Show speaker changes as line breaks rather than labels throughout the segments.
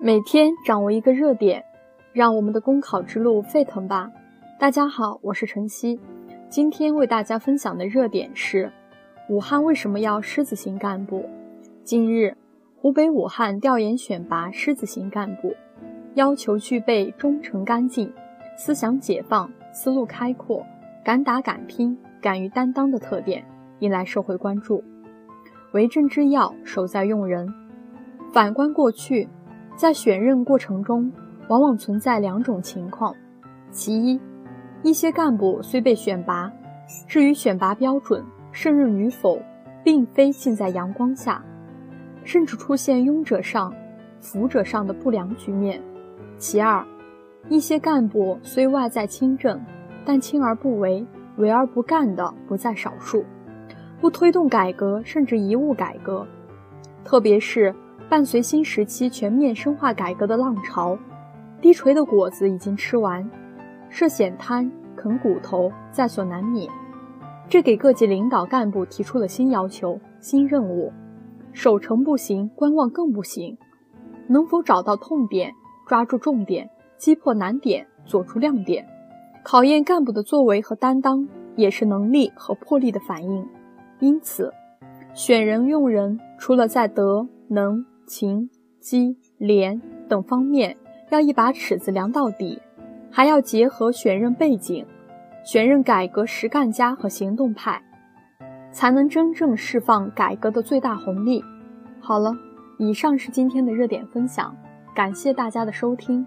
每天掌握一个热点，让我们的公考之路沸腾吧！大家好，我是晨曦，今天为大家分享的热点是：武汉为什么要狮子型干部？近日，湖北武汉调研选拔狮子型干部，要求具备忠诚干净、思想解放、思路开阔、敢打敢拼、敢于担当的特点，引来社会关注。为政之要，守在用人。反观过去。在选任过程中，往往存在两种情况：其一，一些干部虽被选拔，至于选拔标准、胜任与否，并非尽在阳光下，甚至出现庸者上、辅者上的不良局面；其二，一些干部虽外在清正，但清而不为、为而不干的不在少数，不推动改革，甚至贻误改革，特别是。伴随新时期全面深化改革的浪潮，低垂的果子已经吃完，涉险滩啃骨头在所难免。这给各级领导干部提出了新要求、新任务：守成不行，观望更不行。能否找到痛点，抓住重点，击破难点，做出亮点？考验干部的作为和担当，也是能力和魄力的反应。因此，选人用人，除了在德能。情、机、廉等方面要一把尺子量到底，还要结合选任背景，选任改革实干家和行动派，才能真正释放改革的最大红利。好了，以上是今天的热点分享，感谢大家的收听。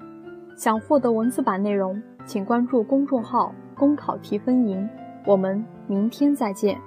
想获得文字版内容，请关注公众号“公考提分营”。我们明天再见。